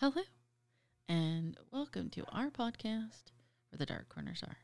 Hello, and welcome to our podcast where the dark corners are.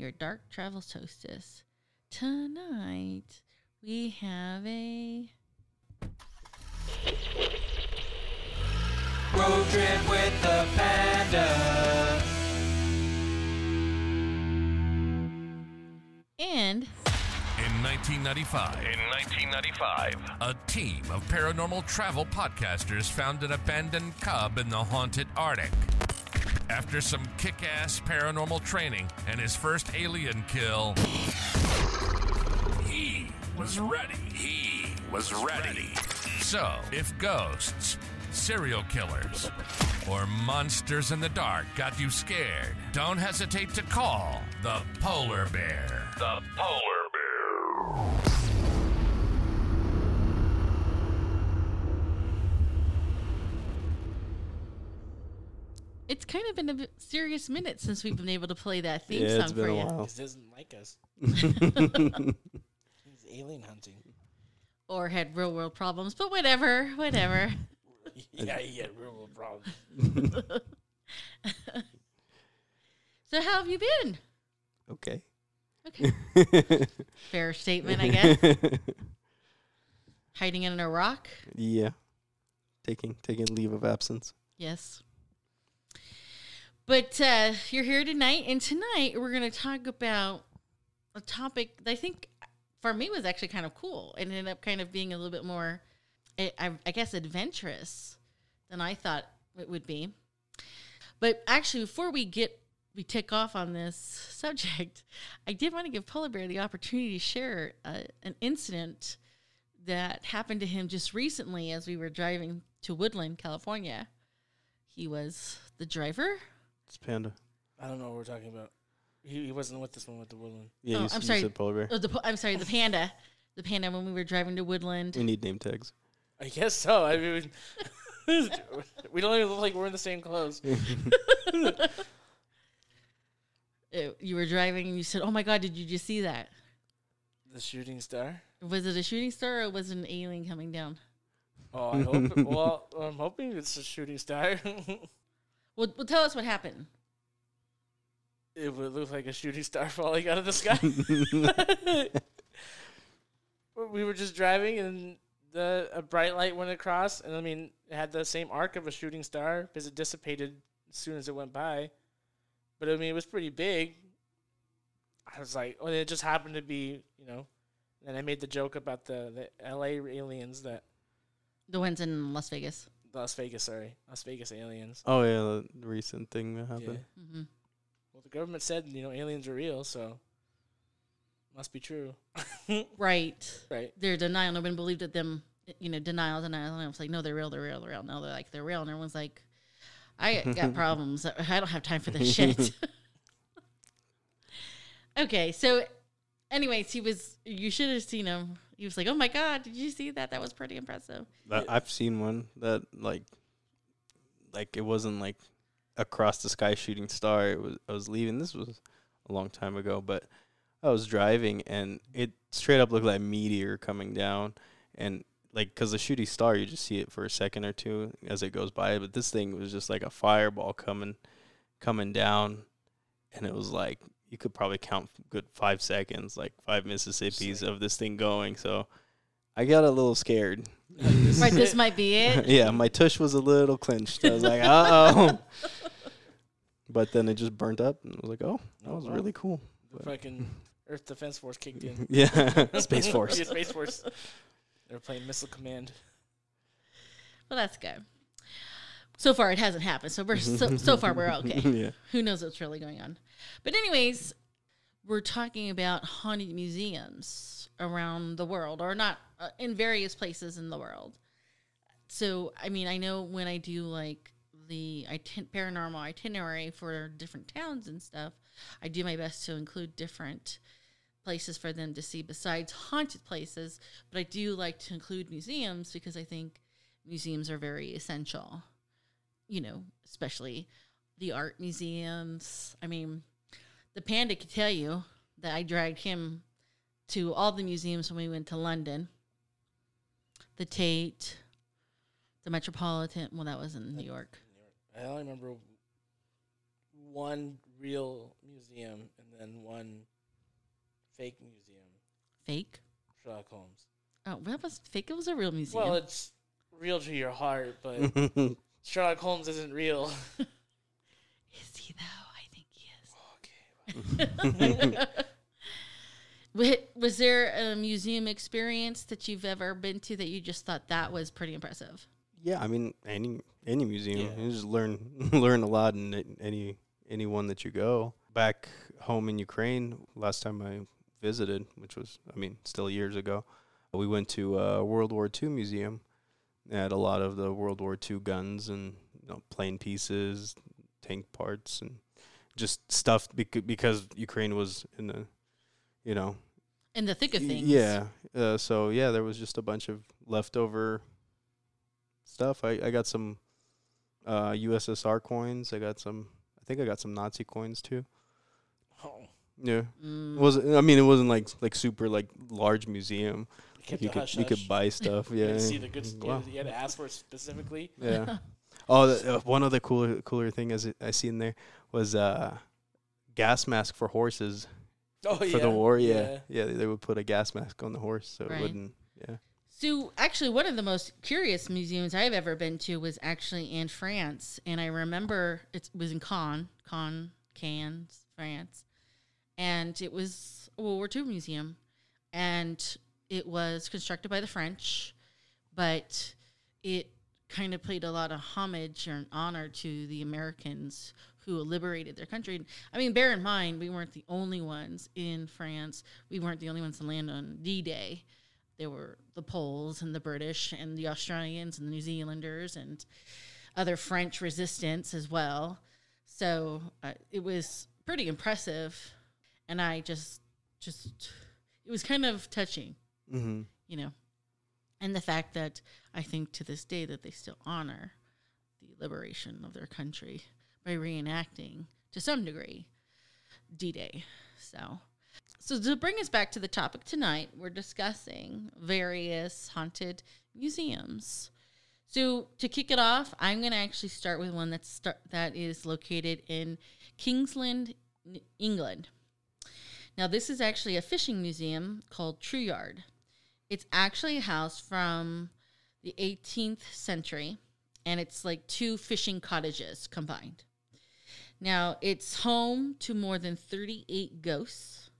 Your dark travels hostess. Tonight, we have a. Road trip with the panda. And In 1995, in 1995, a team of paranormal travel podcasters found an abandoned cub in the haunted Arctic. After some kick-ass paranormal training and his first alien kill, he was ready. He was ready. So, if ghosts, serial killers, or monsters in the dark got you scared, don't hesitate to call the polar bear. The polar it's kind of been a serious minute since we've been able to play that theme Yeah, it's song been for a you. while. He doesn't like us. He's alien hunting. Or had real world problems, but whatever, whatever. yeah, he had real world problems. so, how have you been? Okay. Okay. Fair statement, I guess. Hiding in a rock? yeah. Taking taking leave of absence. Yes. But uh, you're here tonight, and tonight we're going to talk about a topic that I think for me was actually kind of cool. It ended up kind of being a little bit more, I, I, I guess, adventurous than I thought it would be. But actually, before we get we tick off on this subject, I did want to give Polar Bear the opportunity to share uh, an incident that happened to him just recently as we were driving to Woodland, California. He was the driver. It's panda. I don't know what we're talking about. He, he wasn't with this one with the woodland. Yeah, Oh, you, I'm you sorry. said polar bear. Oh, the po- I'm sorry, the panda. The panda when we were driving to Woodland. We need name tags. I guess so. I mean, we don't even look like we're in the same clothes. Uh, you were driving and you said, "Oh my God, did you just see that? The shooting star. Was it a shooting star or was it an alien coming down?" Oh, I hope. well, I'm hoping it's a shooting star. Well, well tell us what happened. it would look like a shooting star falling out of the sky. we were just driving and the a bright light went across and I mean it had the same arc of a shooting star because it dissipated as soon as it went by. But I mean it was pretty big. I was like, oh, it just happened to be, you know. And I made the joke about the the LA aliens that The ones in Las Vegas. Las Vegas, sorry, Las Vegas aliens. oh yeah, the recent thing that Yeah. happened. hmm Well, the government said you know aliens are real, so must be true, Right. right? Their denial. Nobody believed it. Them. You know, denial, denial. And I was like, "No, they're real. They're real. They're real." No, they're like, "They're real." And everyone's like, "I got problems. I don't have time for this shit." okay, so, anyways, he was. You should have seen him. He was like, "Oh my god, did you see that? That was pretty impressive." That, I've seen one that like, like it wasn't like across the sky shooting star. It was I was leaving. This was a long time ago, but I was driving and it straight up looked like a meteor coming down, and like because the shooting star you just see it for a second or two as it goes by, but this thing was just like a fireball coming, coming down, and it was like you could probably count good five seconds, like five Mississippis of this thing going. So I got a little scared. Right, this might be it. yeah, my tush was a little clenched. I was like, uh oh. but then it just burnt up, and I was like, oh, that was wow. really cool. The fucking Earth Defense Force kicked in. yeah, Space Force. yeah, Space Force. They were playing Missile Command. Well, that's good. So far it hasn't happened. So we're so, so far we're okay. yeah. Who knows what's really going on? But anyways, we're talking about haunted museums around the world, or not uh, in various places in the world. So I mean, I know when I do like the iten- paranormal itinerary for different towns and stuff, I do my best to include different places for them to see besides haunted places. But I do like to include museums because I think museums are very essential. You know, especially the art museums. I mean, the panda could tell you that I dragged him to all the museums when we went to London. The Tate, the Metropolitan. Well, that was in New York. I only remember one real museum and then one fake museum. Fake. Sherlock Holmes. Oh, that was fake. It was a real museum. Well, it's real to your heart, but Sherlock Holmes isn't real. is he though? I think he is. okay. Was there a museum experience that you've ever been to that you just thought that was pretty impressive? Yeah, I mean any any museum, Yeah. you just learn learn a lot in any any one that you go. Back home in Ukraine, last time I visited, which was I mean still years ago, we went to a World War II museum. They had a lot of the World War II guns and you know, plane pieces, tank parts, and just stuff because because Ukraine was in the, you know, In the thick of things. Yeah. Uh, so yeah, there was just a bunch of leftover stuff. I, I got some uh, USSR coins. I got some. I think I got some Nazi coins too. Oh, Yeah. Mm. It wasn't I mean it wasn't like like super like large museum. You kept you could hush you could buy stuff. Yeah. had to see the good. You, Wow. had, you had to ask for it specifically. Yeah. oh, the, uh, one other cooler cooler thing as I see in there was uh, gas mask for horses Oh for yeah. For the war. Yeah. yeah, They would put a gas mask on the horse so Right. it wouldn't. Yeah. So, actually, one of the most curious museums I've ever been to was actually in France, and I remember it was in Caen, Caen, Cannes, France, and it was a World War II museum, and it was constructed by the French, but it kind of played a lot of homage or honor to the Americans who liberated their country. I mean, bear in mind, we weren't the only ones in France. We weren't the only ones to land on D-Day there were the Poles and the British and the Australians and the New Zealanders and other French resistance as well. So uh, it was pretty impressive, and I just, just, it was kind of touching, Mm-hmm. you know, and the fact that I think to this day that they still honor the liberation of their country by reenacting to some degree D-Day. So. So to bring us back to the topic tonight, we're discussing various haunted museums. So to kick it off, I'm going to actually start with one that's start, that is located in Kingsland, England. Now this is actually a fishing museum called True Yard. It's actually a house from the 18th century, and it's like two fishing cottages combined. Now it's home to more than 38 ghosts.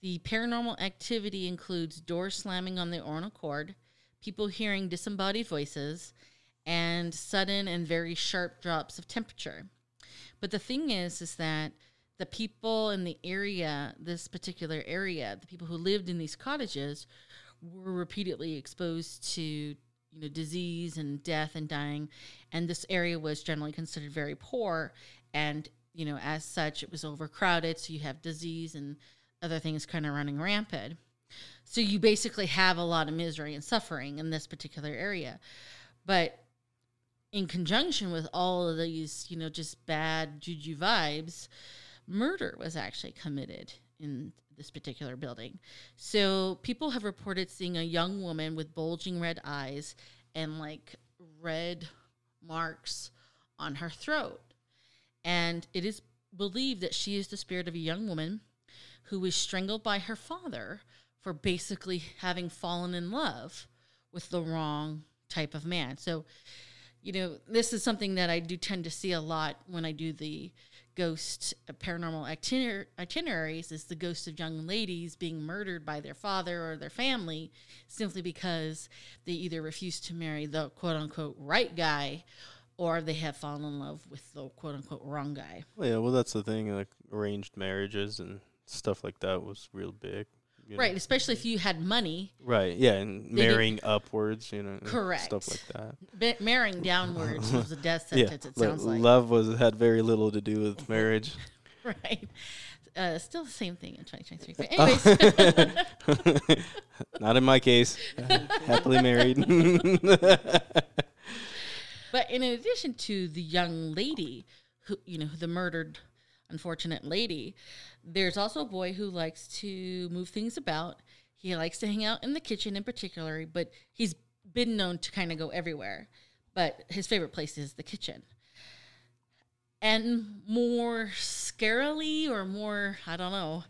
The paranormal activity includes doors slamming on the own accord, people hearing disembodied voices, and sudden and very sharp drops of temperature. But the thing is, is that the people in the area, this particular area, the people who lived in these cottages, were repeatedly exposed to you know disease and death and dying, and this area was generally considered very poor, and you know as such it was overcrowded. So you have disease and other things kind of running rampant. So you basically have a lot of misery and suffering in this particular area. But in conjunction with all of these, you know, just bad juju vibes, murder was actually committed in this particular building. So people have reported seeing a young woman with bulging red eyes and like red marks on her throat. And it is believed that she is the spirit of a young woman who was strangled by her father for basically having fallen in love with the wrong type of man. So, you know, this is something that I do tend to see a lot when I do the ghost uh, paranormal itiner- itineraries is the ghosts of young ladies being murdered by their father or their family simply because they either refuse to marry the quote unquote right guy or they have fallen in love with the quote unquote wrong guy. Well, yeah, well, that's the thing. Like arranged marriages and stuff like that was real big. You know. Right, especially if you had money. Right. Yeah, and did- marrying upwards, you know, Correct. stuff like that. Ba- marrying downwards was a death Yeah, sentence, it lo- sounds like. love was had very little to do with marriage. right. Uh, still the same thing in 2023. But Oh. anyways, Not in my case. Happily married. but in addition to the young lady who, you know, the murdered, unfortunate lady, there's also a boy who likes to move things about. He likes to hang out in the kitchen in particular, but he's been known to kind of go everywhere. But his favorite place is the kitchen. And more scarily, or more, I don't know,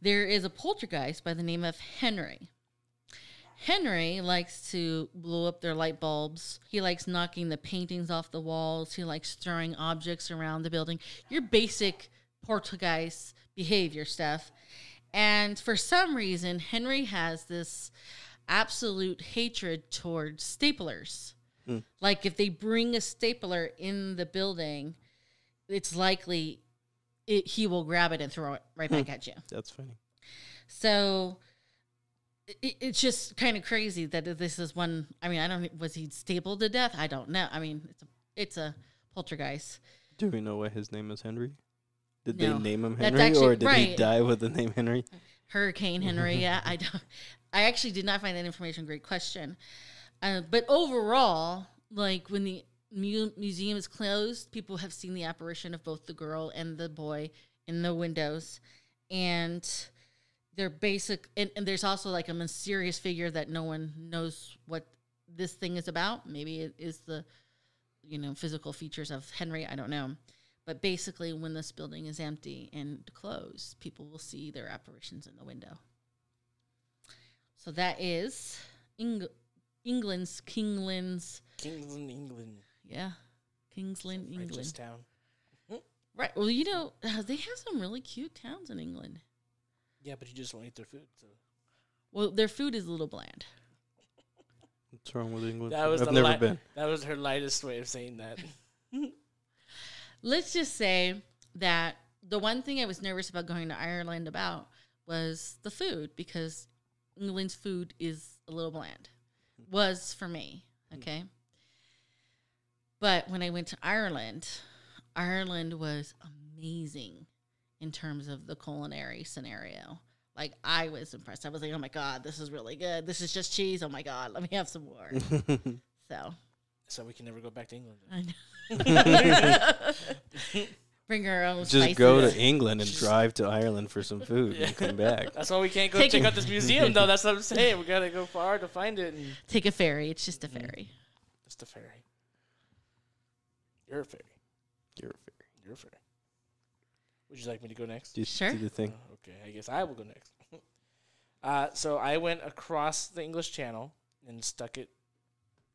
there is a poltergeist by the name of Henry. Henry likes to blow up their light bulbs. He likes knocking the paintings off the walls. He likes throwing objects around the building. Your basic poltergeist behavior stuff. And for some reason, Henry has this absolute hatred towards staplers. Hmm. Like if they bring a stapler in the building, it's likely it, he will grab it and throw it right back hmm. at you. That's funny. So it, it's just kind of crazy that this is one. I mean, I don't. Was he stapled to death? I don't know. I mean, it's a it's a poltergeist. Do we know why his name is Henry? Did No. they name him Henry, actually- or did he die with the name Henry? Hurricane Henry. Yeah, I don't. I actually did not find that information. Great question. Uh, but overall, like when the mu- museum is closed, people have seen the apparition of both the girl and the boy in the windows, and they're basic. And, and there's also like a mysterious figure that no one knows what this thing is about. Maybe it is the, you know, physical features of Henry. I don't know. But basically, when this building is empty and closed, people will see their apparitions in the window. So that is Eng- England's Kingland's Kingsland, England, yeah, Kingsland, England. Town. Right. Well, you know uh, they have some really cute towns in England. Yeah, but you just won't eat their food. So Well, their food is a little bland. What's wrong with England? that was I've never li- been. That was her lightest way of saying that. Let's just say that the one thing I was nervous about going to Ireland about was the food because England's food is a little bland. Was for me, hmm. okay? But when I went to Ireland, Ireland was amazing in terms of the culinary scenario. Like I was impressed. I was like, "Oh my god, this is really good. This is just cheese. Oh my god, let me have some more." so, So we can never go back to England. I know. Bring our own Just go to England and drive to Ireland for some food and come back. That's why we can't go Take check out this museum, though. That's what I'm saying. We gotta go far to find it, and Take a ferry. It's just a ferry. it's a ferry. You're a ferry. You're a fairy. You're a ferry. Would you like me to go next? Do, Sure. do the thing. Uh, okay, I guess I will go next. uh, so I went across the English Channel and stuck it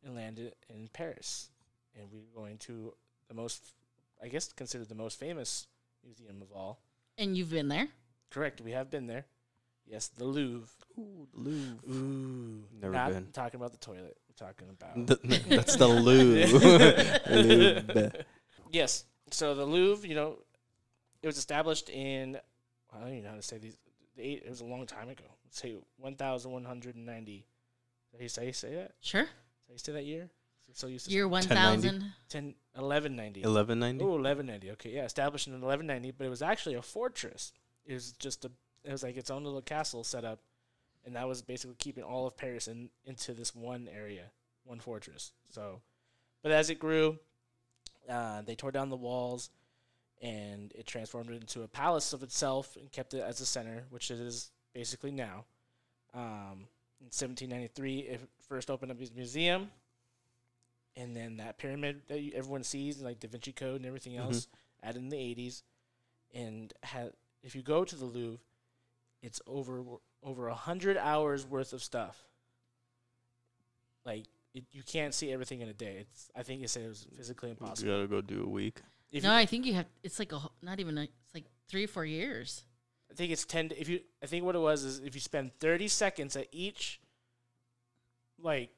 and landed in Paris, and we were going to the most, I guess, considered the most famous museum of all. And you've been there. Correct, we have been there. Yes, the Louvre. Ooh, the Louvre. Ooh, Never not been. talking about the toilet. We're talking about The- that's the Louvre. Louvre. Yes. So the Louvre, you know, it was established in I don't even know how to say these. The eight, it was a long time ago. Let's say one thousand one hundred and ninety. Did he say say that? Sure. Did he say that year? So, so used to Year 1090. 1000. 10, 1190. 1190? Oh, 1190. Okay, yeah, established in 1190, but it was actually a fortress. It was just a, it was like its own little castle set up, and that was basically keeping all of Paris in into this one area, one fortress. So, but as it grew, uh, they tore down the walls, and it transformed it into a palace of itself and kept it as a center, which it is basically now. Um, in 1793, it first opened up its museum, and then that pyramid that you, everyone sees, like Da Vinci Code and everything Mhm. else, added in the 80s, and had if you go to the Louvre, it's over over a hundred hours worth of stuff. Like it, you can't see everything in a day. It's I think it said it was physically impossible. You gotta go do a week. If No, you, I think you have. It's like a not even a. It's like three or four years. I think it's ten. If you, I think what it was is if you spend thirty seconds at each, like,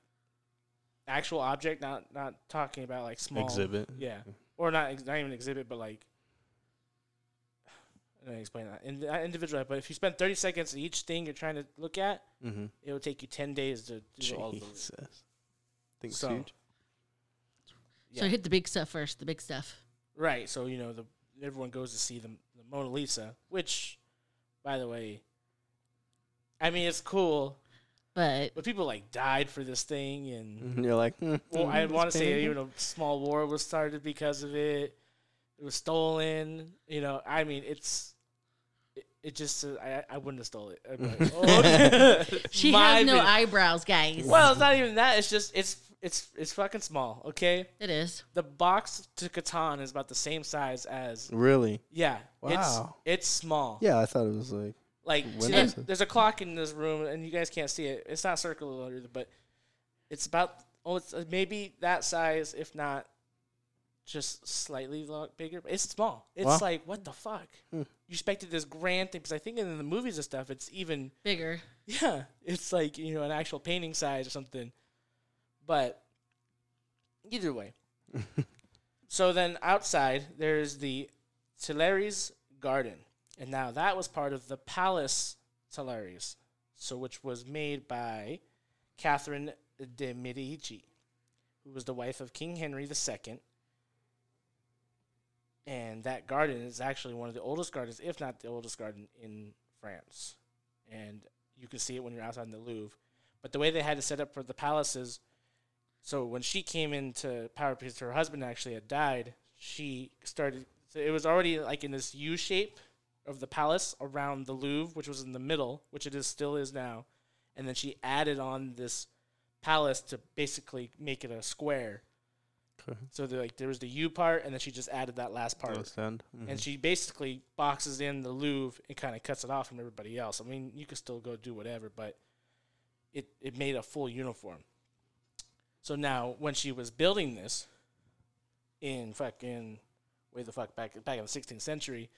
actual object, not not talking about like small Exhibit. Yeah, or not ex- not even exhibit, but like. Let me explain that. In, not individual, but if you spend 30 seconds at each thing you're trying to look at, Mm-hmm. it will take you 10 days to do all of them. Jesus. Think So- huge. So Yeah. hit the big stuff first. The big stuff. Right. So you know the everyone goes to see the, the Mona Lisa, which, by the way, I mean it's cool, But but people like died for this thing, and And you're like, hmm, well, I want to say painting? even a small war was started because of it. It was stolen. You know, I mean it's. It, it just, uh, I, I wouldn't have stole it. Like, "Oh, she my has no vid-" eyebrows, guys. Well, it's not even that. It's just it's it's it's fucking small. Okay, it is. the box to Catan is about the same size as really? yeah. Wow. It's it's small. Yeah, I thought it was like. Like When see, there's, there's a clock in this room, and you guys can't see it. It's not circular, but it's about oh, it's uh, maybe that size, if not just slightly bigger. It's small. It's Wow. like what the fuck? Hmm. You expected this grand thing because I think in the movies and stuff, it's even Bigger. yeah, it's like you know an actual painting size or something. But either way, so then outside there's the Tuileries Garden, and now that was part of the Palace Tuileries, so which was made by Catherine de Medici, who was the wife of King Henry II. And that garden is actually one of the oldest gardens, if not the oldest garden in France. And you can see it when you're outside in the Louvre. But the way they had it set up for the palaces, so when she came into power because her husband actually had died, she started. So it was already like in this U shape of the palace around the Louvre, which was in the middle, which it is still is now, and then she added on this palace to basically make it a square. Okay. So like there was the U part, and then she just added that last part Understand? Mm-hmm. and she basically boxes in the Louvre and kind of cuts it off from everybody else. I mean, you could still go do whatever, but it it made a full uniform. So now, when she was building this in fucking way the fuck back back in the 16th century,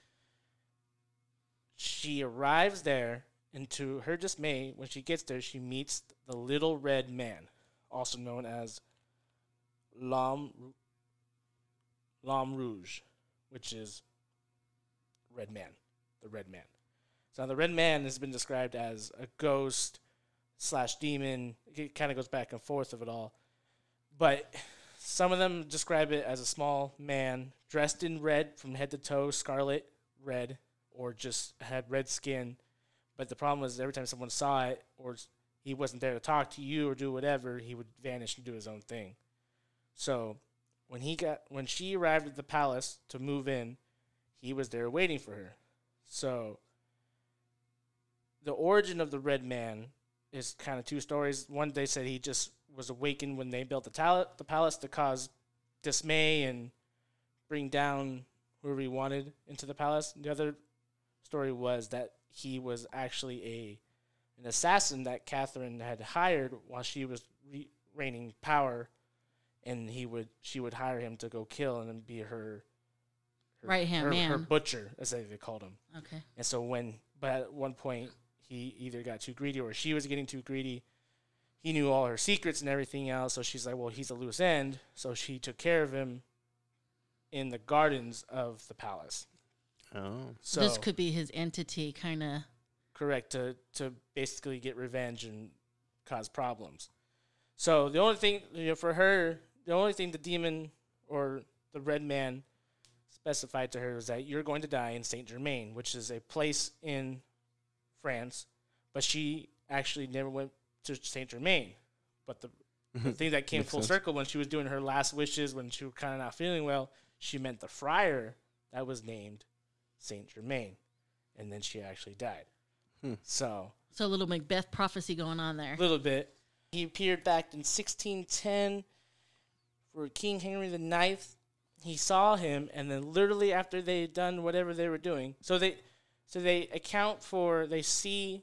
she arrives there, and to her dismay, when she gets there, she meets the Little Red Man, also known as L'Homme L'Homme Rouge, which is Red Man, the Red Man. So the Red Man has been described as a ghost slash demon. It kind of goes back and forth of it all, but some of them describe it as a small man dressed in red from head to toe, scarlet red, or just had red skin. But the problem was every time someone saw it, or he wasn't there to talk to you or do whatever, he would vanish and do his own thing. So when he got when she arrived at the palace to move in, he was there waiting for her. So the origin of the red man is kind of two stories. One they said he just was awakened when they built the, tal- the palace to cause dismay and bring down whoever he wanted into the palace. The other story was that he was actually a an assassin that Catherine had hired while she was re- reigning power, and he would she would hire him to go kill and then be her, her Right-hand man, her butcher, as they called him. Okay. And so when, but at one point, he either got too greedy or she was getting too greedy. He knew all her secrets and everything else, so she's like, "Well, he's a loose end." So she took care of him in the gardens of the palace. Oh. So this could be his entity, kind of. correct to to basically get revenge and cause problems. So the only thing you know for her, the only thing the demon or the red man specified to her was that you're going to die in Saint Germain, which is a place in France, but she actually never went to Saint Germain. But the the thing that came full sense. circle when she was doing her last wishes, when she was kind of not feeling well, she meant the friar that was named Saint Germain, and then she actually died. Hmm. So So a little Macbeth prophecy going on there. a little bit. He appeared back in 1610 for King Henry the Ninth. He saw him, and then literally after they had done whatever they were doing, so they, so they account for they see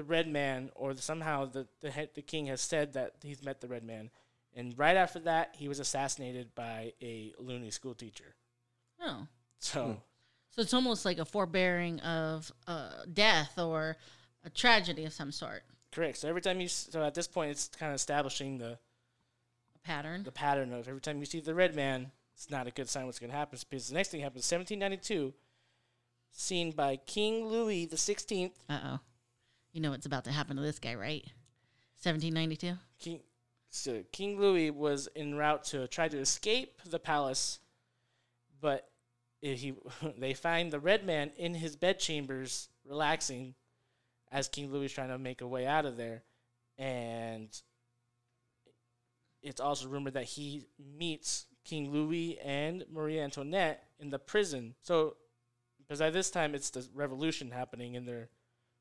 the Red Man, or somehow the the head, the king has said that he's met the Red Man, and right after that he was assassinated by a loony school teacher. Oh. So. Hmm. So it's almost like a forbearing of uh, death or a tragedy of some sort. Correct. So every time you, s- so at this point, it's kind of establishing the pattern. the pattern of every time you see the red man, it's not a good sign what's going to happen. Because the next thing happens, 1792, seen by King Louis the Sixteenth. Uh oh. You know what's about to happen to this guy, right? 1792. King, so King Louis was en route to try to escape the palace, but he they find the red man in his bedchambers relaxing, as King Louis is trying to make a way out of there, and it's also rumored that he meets King Louis and Marie Antoinette in the prison. So, because by this time it's the revolution happening and they're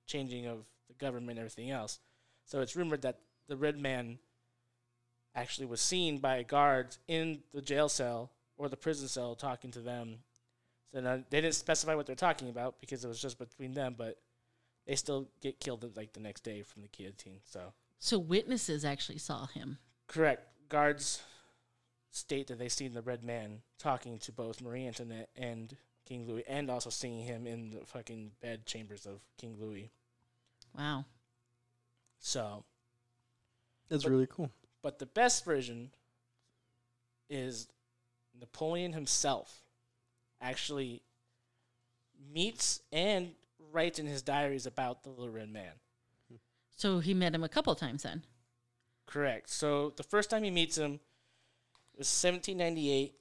changing of the government and everything else. So it's rumored that the red man actually was seen by guards in the jail cell or the prison cell talking to them. So now, they didn't specify what they're talking about because it was just between them, but they still get killed like the next day from the guillotine. So So witnesses actually saw him. correct. Guards state that they seen the red man talking to both Marie Antoinette and King Louis, and also seeing him in the fucking bed chambers of King Louis. Wow. So That's But- really cool. But the best version is Napoleon himself actually meets and writes in his diaries about the Little Red Man. So he met him a couple times then. Correct. So the first time he meets him was 1798,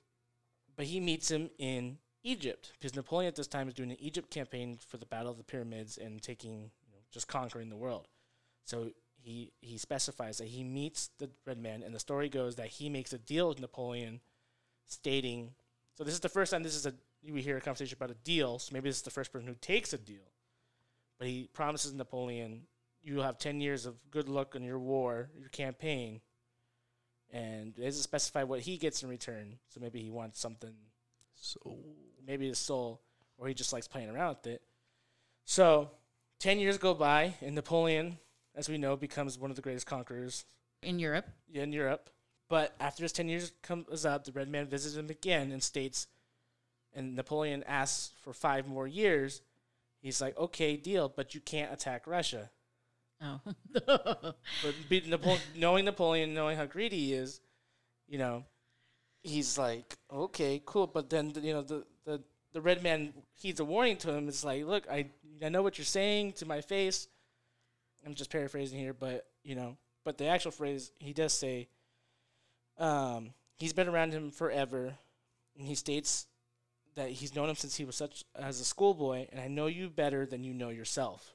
but he meets him in Egypt because Napoleon at this time is doing an Egypt campaign for the Battle of the Pyramids and taking, you know, just conquering the world. So he he specifies that he meets the Red Man, and the story goes that he makes a deal with Napoleon, stating. So this is the first time this is a we hear a conversation about a deal. So maybe this is the first person who takes a deal, but he promises Napoleon you'll have 10 years of good luck in your war, your campaign. And it doesn't specify what he gets in return. So maybe he wants something, So maybe his soul, or he just likes playing around with it. So 10 years go by, and Napoleon, as we know, becomes one of the greatest conquerors In Europe. Yeah, in Europe. But after his 10 years comes up, the Red Man visits him again and states, and Napoleon asks for five more years. He's like, okay, deal, but you can't attack Russia. Oh. But Napo- knowing Napoleon, knowing how greedy he is, you know, he's like, okay, cool. But then, you know, the, the, the red man heeds a warning to him. It's like, look, I, I know what you're saying to my face. I'm just paraphrasing here, but, you know, but the actual phrase, he does say, um, he's been around him forever. And he states that he's known him since he was such as a schoolboy, and I know you better than you know yourself.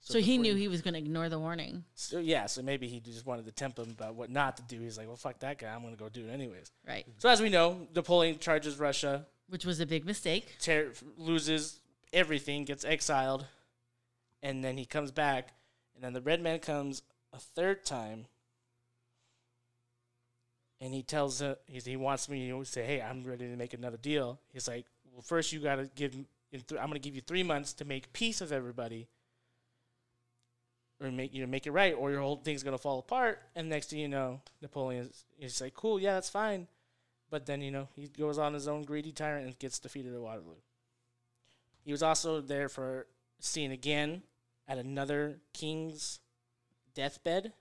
so he knew he was going to ignore the warning. so yeah, so maybe he just wanted to tempt him about what not to do. He's like, well, fuck that guy. I'm gonna go do it anyways. Right. So as we know, Napoleon charges Russia, Which was a big mistake. ter- loses everything, gets exiled, and then he comes back, and then the Red Man comes a third time, and he tells uh, he's, he wants me to say, hey, I'm ready to make another deal. He's like, well, first you gotta give. th- I'm gonna give you three months to make peace with everybody. Or make you know make it right, or your whole thing's gonna fall apart. And next thing you know, Napoleon's he's like, "Cool, yeah, that's fine," but then you know he goes on his own greedy tyrant and gets defeated at Waterloo. He was also there for seen again at another king's deathbed.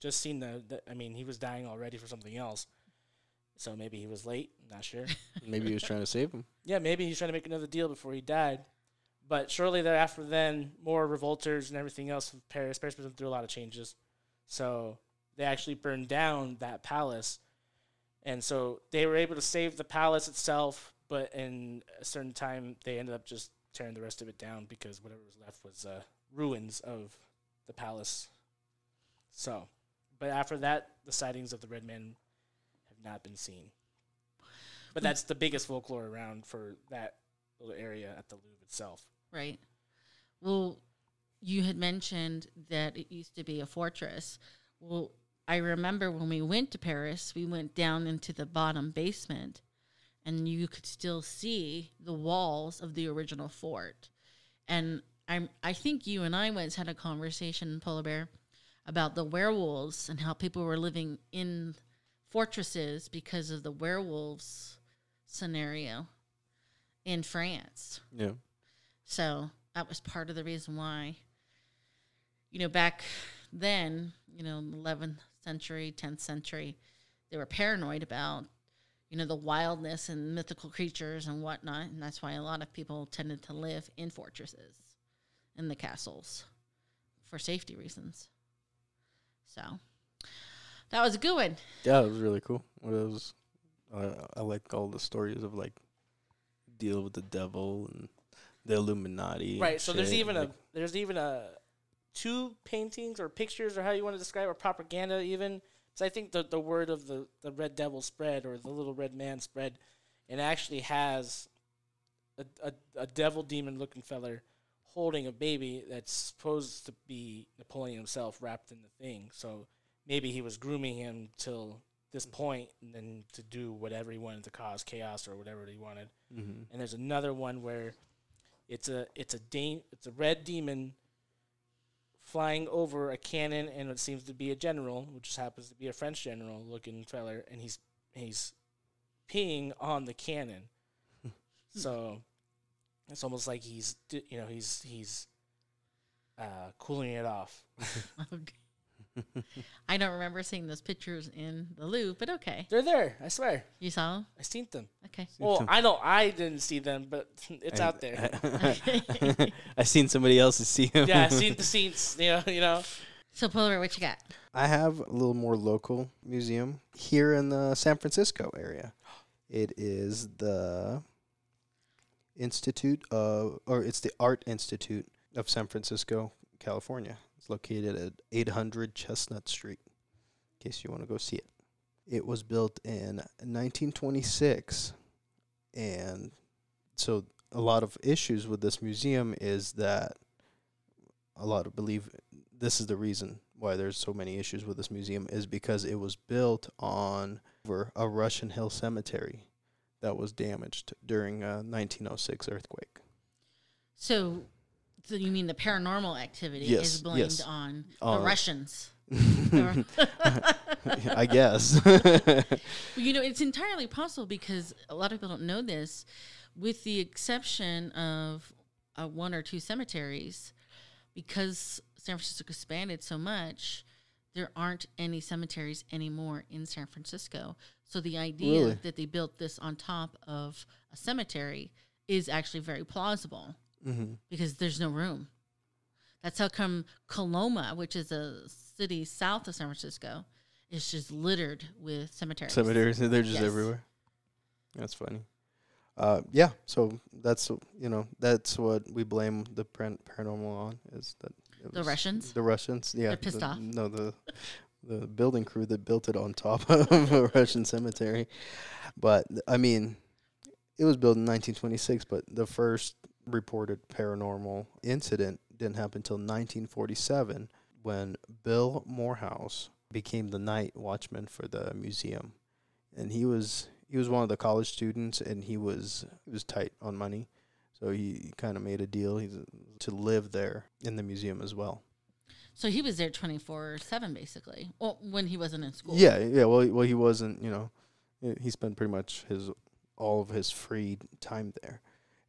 Just seen the, the I mean, he was dying already for something else, so maybe he was late. Not sure. maybe he was trying to save him. yeah, maybe he's trying to make another deal before he died. But shortly thereafter, then more revolters and everything else of Paris. Paris went through a lot of changes, so they actually burned down that palace, and so they were able to save the palace itself. But in a certain time, they ended up just tearing the rest of it down because whatever was left was uh, ruins of the palace. So, but after that, the sightings of the Red Man have not been seen. But that's the biggest folklore around for that little area at the Louvre itself. Right. Well, you had mentioned that it used to be a fortress. Well, I remember when we went to Paris, we went down into the bottom basement and you could still see the walls of the original fort. And I'm I think you and I once had a conversation, Polar Bear, about the werewolves and how people were living in fortresses because of the werewolves scenario in France. Yeah. So that was part of the reason why, you know, back then, you know, 11th century, 10th century, they were paranoid about, you know, the wildness and mythical creatures and whatnot, and that's why a lot of people tended to live in fortresses, in the castles, for safety reasons. So that was a good one. Yeah, it was really cool. It was. I I like all the stories of like deal with the devil and the Illuminati. Right. So there's even like- a there's even a two paintings or pictures or how you want to describe or propaganda even. So I think the the word of the the red devil spread or the little red man spread, it actually has a a, a devil demon looking feller holding a baby that's supposed to be Napoleon himself wrapped in the thing. So maybe he was grooming him till this point and then to do whatever he wanted to cause chaos or whatever he wanted Mhm. and there's another one where it's a it's a da- it's a red demon flying over a cannon and it seems to be a general which just happens to be a french general looking feller and he's he's peeing on the cannon so it's almost like he's you know he's he's uh, cooling it off Okay. I don't remember seeing those pictures in the Louvre, but okay. they're there i swear You saw them? i seen them Okay. well i know i didn't see them but it's I- out there I seen somebody else see them. yeah i seen the scenes you know you know So, Polar, what you got? I have a little more local museum here in the San Francisco area. It is the Institute of, or it's the Art Institute of San Francisco, California. Located at 800 Chestnut Street, in case you want to go see it. It was built in 1926, and so a lot of issues with this museum is that a lot of believe this is the reason why there's so many issues with this museum is because it was built on over a Russian hill cemetery that was damaged during a 1906 earthquake. So, so you mean the paranormal activity Yes, is blamed yes. on Uh, the Russians? I guess. You know, it's entirely possible because a lot of people don't know this. With the exception of uh, one or two cemeteries, because San Francisco expanded so much, there aren't any cemeteries anymore in San Francisco. So the idea Really? that they built this on top of a cemetery is actually very plausible hmm because there's no room. That's how come Colma, which is a city south of San Francisco, is just littered with cemeteries. Cemeteries, they're just Yes. everywhere. That's funny. Uh, yeah, so that's you know that's what we blame the paranormal on is that it The Russians? The Russians, yeah. They're pissed the- off. No, the the building crew that built it on top of a Russian cemetery. But I mean, it was built in 1926, but the first reported paranormal incident didn't happen until 1947 when Bill Morehouse became the night watchman for the museum, and he was he was one of the college students, and he was he was tight on money, so he kind of made a deal he's, to live there in the museum as well. So he was there 24 7, basically. Well, when he wasn't in school. Yeah, yeah. Well, he- well, he wasn't. You know, he- he spent pretty much his all of his free time there,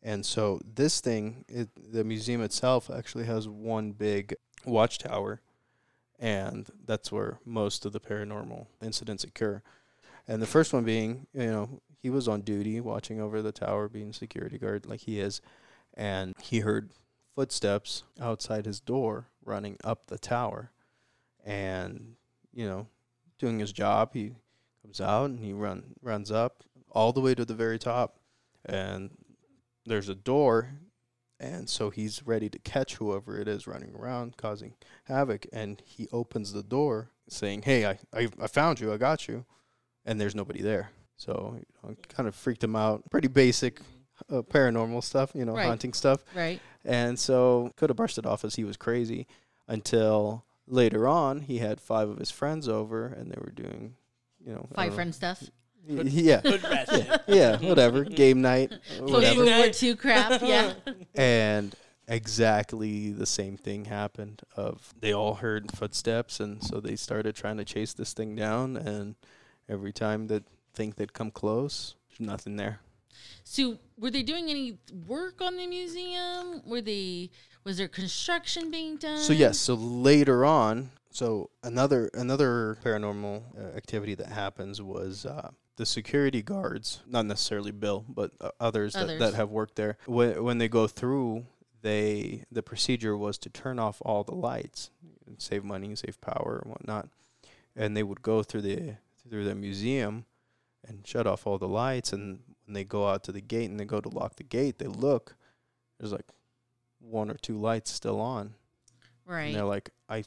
and so this thing, it, the museum itself, actually has one big watchtower, and that's where most of the paranormal incidents occur. And the first one being, you know, he was on duty watching over the tower, being security guard like he is, and he heard footsteps outside his door running up the tower, and you know doing his job. He comes out and he run runs up all the way to the very top, and there's a door, and so he's ready to catch whoever it is running around causing havoc. And he opens the door, saying, "Hey, I I, I found you. I got you," and there's nobody there. So you know, kind of freaked him out. Pretty basic. Uh, paranormal stuff, you know, Right. haunting stuff. Right. And so could have brushed it off as he was crazy until later on he had five of his friends over and they were doing, you know, Five friend stuff. Know. Y- Yeah. Hood rat shit. Yeah, whatever. Game night, whatever. World War II crap. Yeah. And exactly the same thing happened of they all heard footsteps and so they started trying to chase this thing down and every time that think they'd come close, there's nothing there. So, were they doing any work on the museum? Were they? Was there construction being done? So yes, so later on, So another another paranormal uh, activity that happens was uh, the security guards, not necessarily Bill, but uh, others, That, Others. that have worked there. When when they go through, they the procedure was to turn off all the lights, and save money, save power, and whatnot. And they would go through the through the museum and shut off all the lights. And when they go out to the gate and they go to lock the gate, they look. There's like one or two lights still on. Right. And they're like, I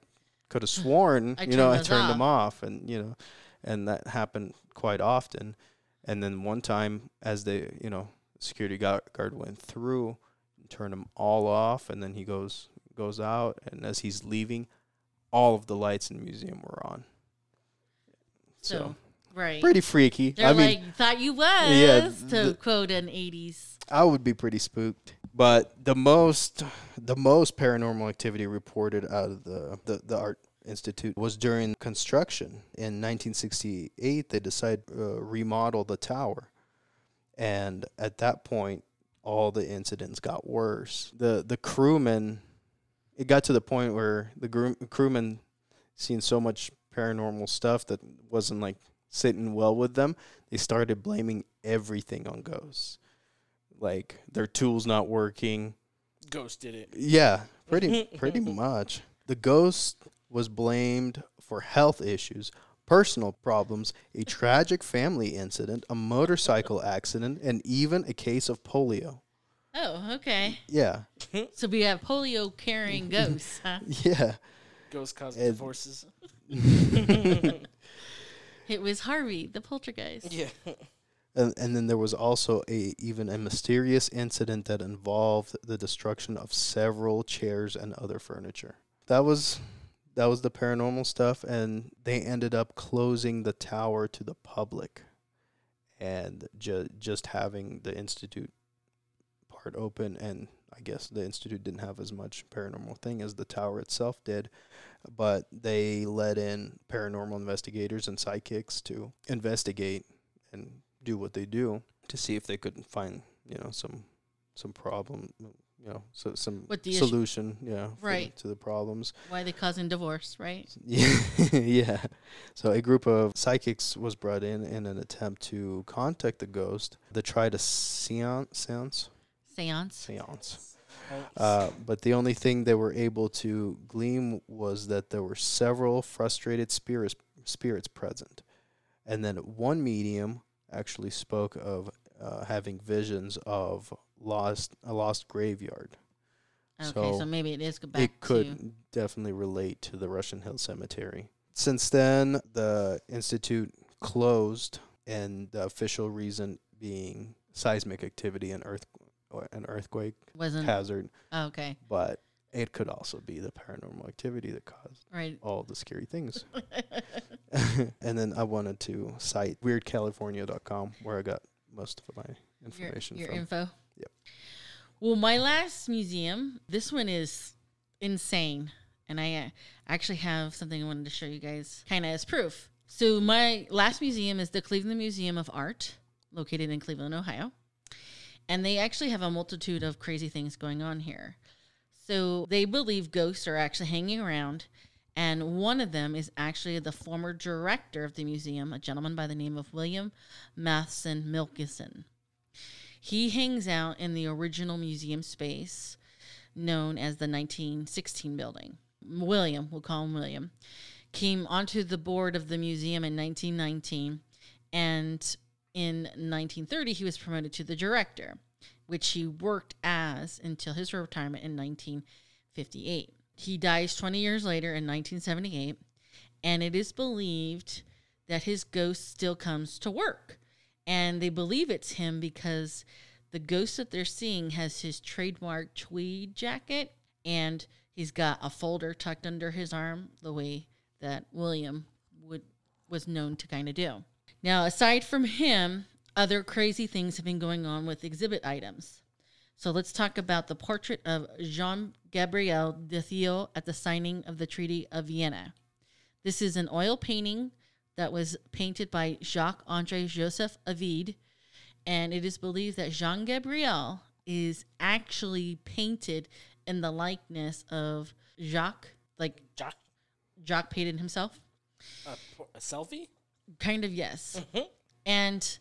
could have sworn, you know, I turned them off, and you know, and that happened quite often. And then one time, as they, you know, security guard, went through, and turned them all off, and then he goes goes out, and as he's leaving, all of the lights in the museum were on. So, So, right. pretty freaky. They're I mean, like, thought you was, Yeah, to the- quote an 80s. I would be pretty spooked. But the most the most paranormal activity reported out of the, the, the art institute was during construction in 1968 they decided to uh, remodel the tower and at that point all the incidents got worse the the crewmen it got to the point where the gru- crewmen seen so much paranormal stuff that wasn't like sitting well with them they started blaming everything on ghosts like their tools not working. Ghost did it. Yeah, pretty pretty much. The ghost was blamed for health issues, personal problems, a tragic family incident, a motorcycle accident, and even a case of polio. Oh, okay. Yeah. So we have polio carrying ghosts, huh? Yeah. Ghost caused And- divorces. It was Harvey, the poltergeist. Yeah. And, and then there was also a even a mysterious incident that involved the destruction of several chairs and other furniture. That was that was the paranormal stuff and they ended up closing the tower to the public and ju- just having the institute part open and I guess the institute didn't have as much paranormal thing as the tower itself did but they let in paranormal investigators and psychics to investigate and do what they do to see if they could find you know some some problem you know so some What the issue- solution yeah for the- Right. to the problems. Why they causing divorce, right? yeah. Yeah so a group of psychics was brought in in an attempt to contact the ghost. They tried a seance? Seance. Seance. seance. Uh, but the only thing they were able to glean was that there were several frustrated spirits spirits present, and then one medium actually spoke of uh, having visions of lost a lost graveyard. Okay, so, So maybe it is back it could to definitely relate to the Russian Hill Cemetery. Since then, the institute closed, and the official reason being seismic activity and earth or an earthquake wasn't hazard oh, okay, but it could also be the paranormal activity that caused right. all the scary things. and then I wanted to cite weirdcalifornia.com where I got most of my your, information your from. info. Yep. Well, my last museum, this one is insane, and I uh, actually have something I wanted to show you guys, kind of as proof. So my last museum is the Cleveland Museum of Art, located in Cleveland, Ohio, and they actually have a multitude of crazy things going on here. So they believe ghosts are actually hanging around. And one of them is actually the former director of the museum, a gentleman by the name of William Matheson Milliken. He hangs out in the original museum space known as the 1916 building. William, we'll call him William, came onto the board of the museum in 1919. And in 1930, he was promoted to the director, which he worked as until his retirement in 1958. He dies 20 years later in 1978, and it is believed that his ghost still comes to work. And they believe it's him because the ghost that they're seeing has his trademark tweed jacket and he's got a folder tucked under his arm the way that William would was known to kind of do. Now, aside from him, other crazy things have been going on with exhibit items. So let's talk about the portrait of Jean Gabriel du Theil at the signing of the Treaty of Vienna. This is an oil painting that was painted by Jacques Andre Joseph Aved, and it is believed that Jean Gabriel is actually painted in the likeness of Jacques, like Jacques, jock painted himself. A, a selfie? Kind of, yes. Mm-hmm. And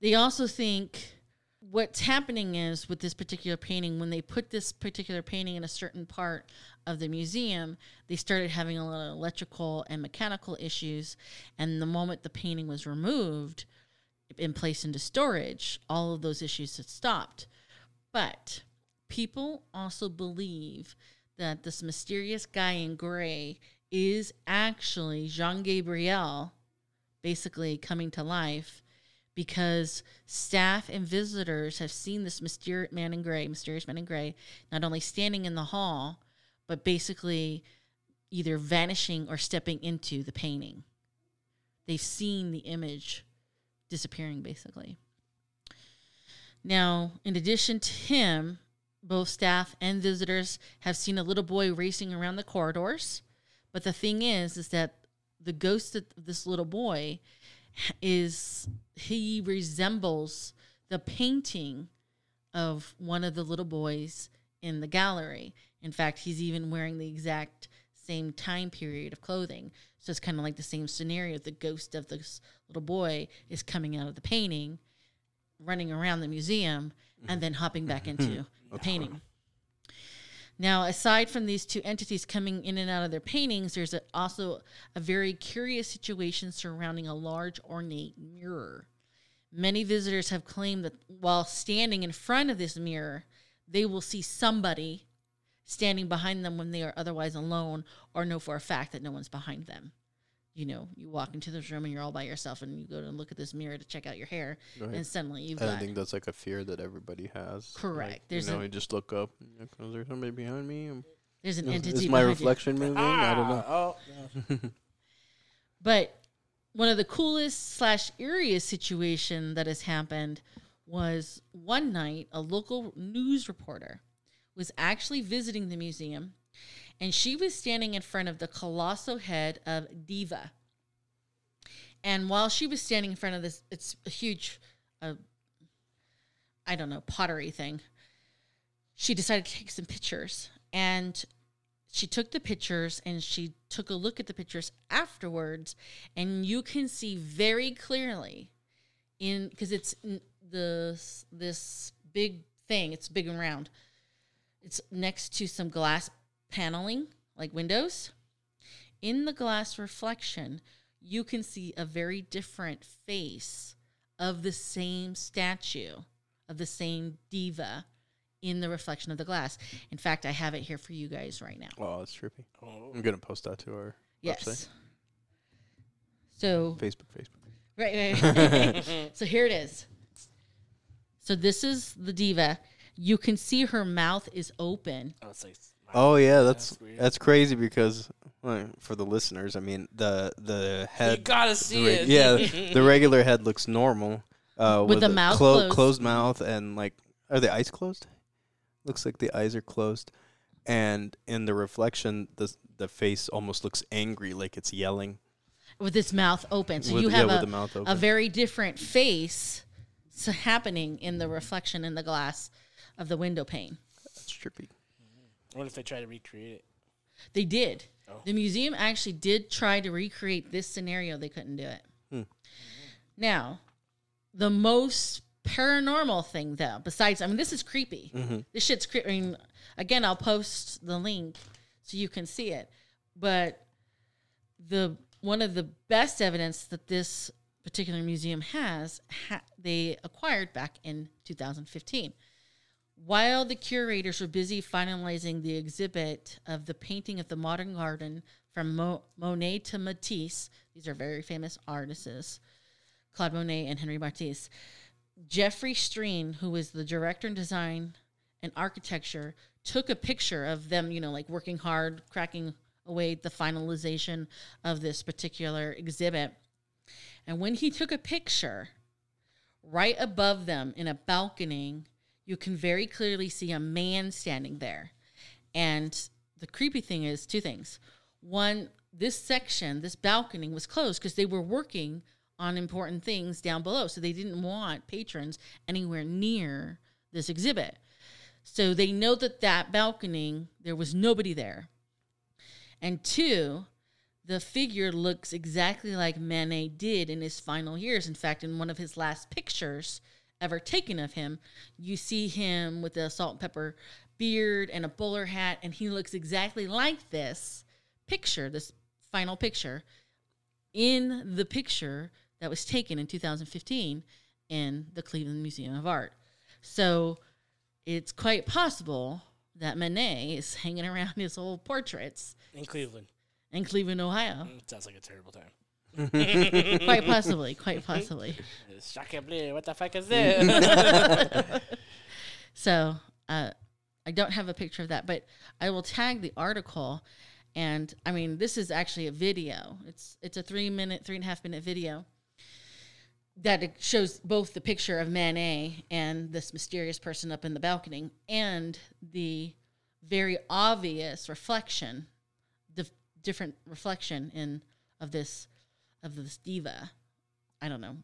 they also think what's happening is with this particular painting, when they put this particular painting in a certain part of the museum, they started having a lot of electrical and mechanical issues. And the moment the painting was removed and placed into storage, all of those issues had stopped. But people also believe that this mysterious guy in gray is actually Jean Gabriel basically coming to life because staff and visitors have seen this mysterious man in gray, mysterious man in gray, not only standing in the hall, but basically either vanishing or stepping into the painting. They've seen the image disappearing, basically. Now, in addition to him, both staff and visitors have seen a little boy racing around the corridors. But the thing is, is that the ghost of this little boy is he resembles the painting of one of the little boys in the gallery. In fact, he's even wearing the exact same time period of clothing. So it's kind of like the same scenario. The ghost of this little boy is coming out of the painting, running around the museum, and then hopping back mm-hmm. into the painting. Now, aside from these two entities coming in and out of their paintings, there's a, also a very curious situation surrounding a large ornate mirror. Many visitors have claimed that while standing in front of this mirror, they will see somebody standing behind them when they are otherwise alone or know for a fact that no one's behind them. You know, you walk into this room and you're all by yourself and you go to look at this mirror to check out your hair Right. and suddenly you've I think that's like a fear that everybody has. Correct. Like, There's you know, a- you just look up. and you're like, oh, Is there somebody behind me? Am- there's an Is, entity is my behind you. reflection moving? I don't ah, know. Oh, no. But one of the coolest slash eeriest situation that has happened was one night a local news reporter was actually visiting the museum and she was standing in front of the colossal head of Diva. And while she was standing in front of this, it's a huge, uh, I don't know, pottery thing. She decided to take some pictures, and she took the pictures and she took a look at the pictures afterwards, and you can see very clearly in because it's n- the this big thing. It's big and round. It's next to some glass paneling, like windows. In the glass reflection, you can see a very different face of the same statue, of the same diva in the reflection of the glass. In fact, I have it here for you guys right now. Oh, that's trippy. Oh. I'm gonna post that to our Yes. website, So Facebook, Facebook. Right, right, right. so here it is. So this is the diva. You can see her mouth is open. Oh, it's like, Oh yeah, that's that's that's, crazy because well, for the listeners, I mean the the head. you head, gotta see reg- it. yeah, the regular head looks normal uh, With the a mouth clo- closed. closed mouth, and like are the eyes closed? Looks like the eyes are closed, and in the reflection, the the face almost looks angry, like it's yelling. with its mouth open. So With- you have with a, mouth a very different face s- happening in the reflection in the glass of the window pane. That's trippy. Mm-hmm. What if they try to recreate it? They did. Oh. The museum actually did try to recreate this scenario. They couldn't do it. Hmm. Mm-hmm. Now, the most paranormal thing, though, besides, I mean, this is creepy. Mm-hmm. This shit's creepy. I mean, again, I'll post the link so you can see it. But the one of the best evidence that this particular museum has, ha- they acquired back in 2015. While the curators were busy finalizing the exhibit of the painting of the modern garden from Mo- Monet to Matisse, these are very famous artists, Claude Monet and Henri Matisse. Jeffrey Strean, who was the director in design and architecture, took a picture of them, you know, like working hard, cracking away the finalization of this particular exhibit. And when he took a picture, right above them in a balcony, you can very clearly see a man standing there. And the creepy thing is two things. One, this section, this balcony was closed because they were working on important things down below. So they didn't want patrons anywhere near this exhibit. So they know that that balcony, there was nobody there. And two, the figure looks exactly like Manet did in his final years. In fact, in one of his last pictures ever taken of him, you see him with a salt and pepper beard and a bowler hat, and he looks exactly like this picture, this final picture, in the picture that was taken in 2015 in the Cleveland Museum of Art. So it's quite possible that Manet is hanging around his old portraits In Cleveland. In Cleveland, Ohio. Mm, Sounds like a terrible time. quite possibly, quite possibly. Sacre bleu, what the fuck is this? So uh, I don't have a picture of that, but I will tag the article. And I mean, this is actually a video. It's it's a three minute, three and a half minute video that shows both the picture of Manet and this mysterious person up in the balcony, and the very obvious reflection, the different reflection in of this of this diva. I don't know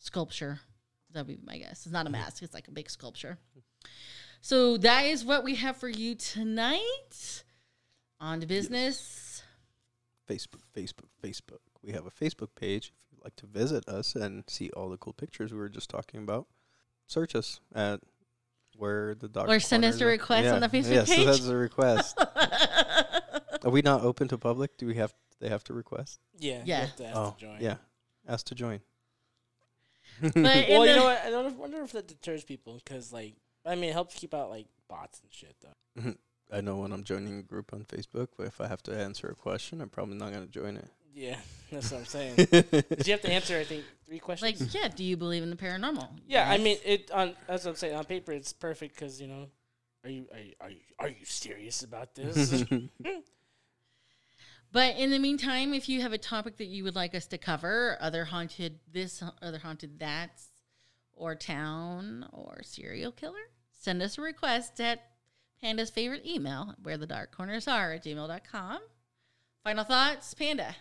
sculpture. That would be my guess. It's not a mask. It's like a big sculpture. So that is what we have for you tonight. On to business. Facebook, Facebook, Facebook. We have a Facebook page. If you'd like to visit us and see all the cool pictures we were just talking about, search us at where the dark Or send us a request on the Facebook yes, page. that's a request. are we not open to public? Do we have? They have to request. yeah. you Yeah. have to ask oh, to join. yeah. Ask to join. But Well, you know what? I don't wonder if that deters people because, like, I mean, it helps keep out like bots and shit, though. Mm-hmm. I know when I'm joining a group on Facebook, but if I have to answer a question, I'm probably not going to join it. Yeah, that's what I'm saying. it. you have to answer, I think, three questions. like, yeah, do you believe in the paranormal? yeah, I mean, it on that's what I'm saying. On paper, it's perfect because you know, are you are you, are you are you serious about this? But in the meantime, if you have a topic that you would like us to cover, other haunted this, other haunted that, or town, or serial killer, send us a request at Panda's favorite email, where the dark corners are at gmail.com. Final thoughts, Panda.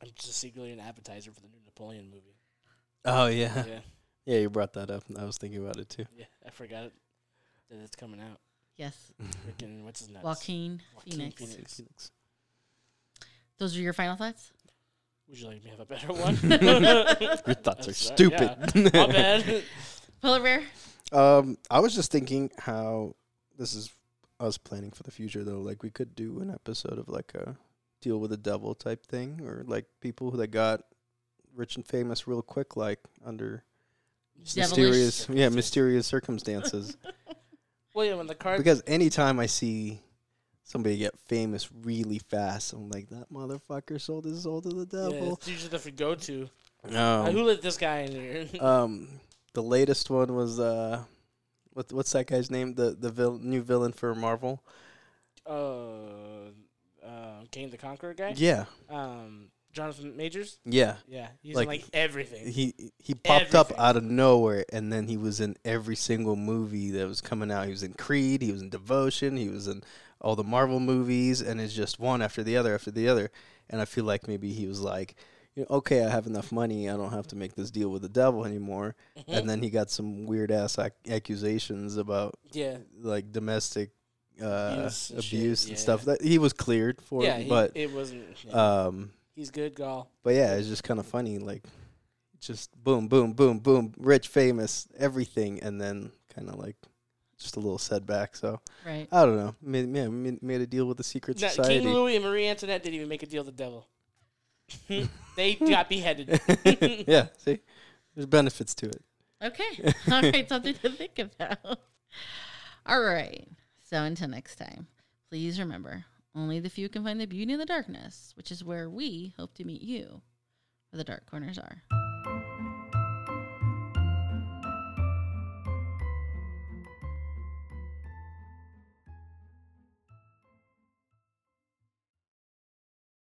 I'm just secretly an appetizer for the new Napoleon movie. oh yeah. Yeah, yeah, you brought that up, and I was thinking about it too. yeah, I forgot it, that it's coming out. Yes, Freaking what's his name? Joaquin Joaquin Phoenix. Phoenix. Those are your final thoughts? Would you like me to have a better one? Your thoughts are That's right, stupid. yeah. My bad. Polar Bear? Um, I was just thinking how this is us planning for the future though. Like we could do an episode of like a deal with the devil type thing, or like people who that got rich and famous real quick, like under Devilish. mysterious, yeah, mysterious circumstances. Well, yeah, when the card because anytime I see somebody get famous really fast, I'm like, that motherfucker sold his soul to the devil. yeah, it's usually the go to. Um, who let this guy in here? um, the latest one was uh, what what's that guy's name? The the vil- new villain for Marvel. uh, uh, Kang the Conqueror guy. Yeah, Um, Jonathan Majors. yeah. Yeah, he's Like, in like everything. He he popped up out of nowhere, and then he was in every single movie that was coming out. He was in Creed. He was in Devotion. He was in all the Marvel movies, and it's just one after the other after the other. And I feel like maybe he was like, you know, okay, I have enough money. I don't have to make this deal with the devil anymore. Mm-hmm. And then he got some weird ass ac- accusations about yeah, like domestic uh, Abuse and abuse, and yeah. stuff. That he was cleared for, yeah, he, but it wasn't. Yeah. um, he's good, Gall. but yeah, it's just kind of funny. Like, just boom, boom, boom, boom, rich, famous, everything, and then kind of like just a little setback. So Right. I don't know. Made, yeah, made, made a deal with the secret Now, society. King Louis and Marie Antoinette didn't even make a deal with the devil. they got beheaded. yeah, see, there's benefits to it. Okay. All right. Something to think about. All right. So until next time, please remember only the few can find the beauty in the darkness, which is where we hope to meet you, where the dark corners are.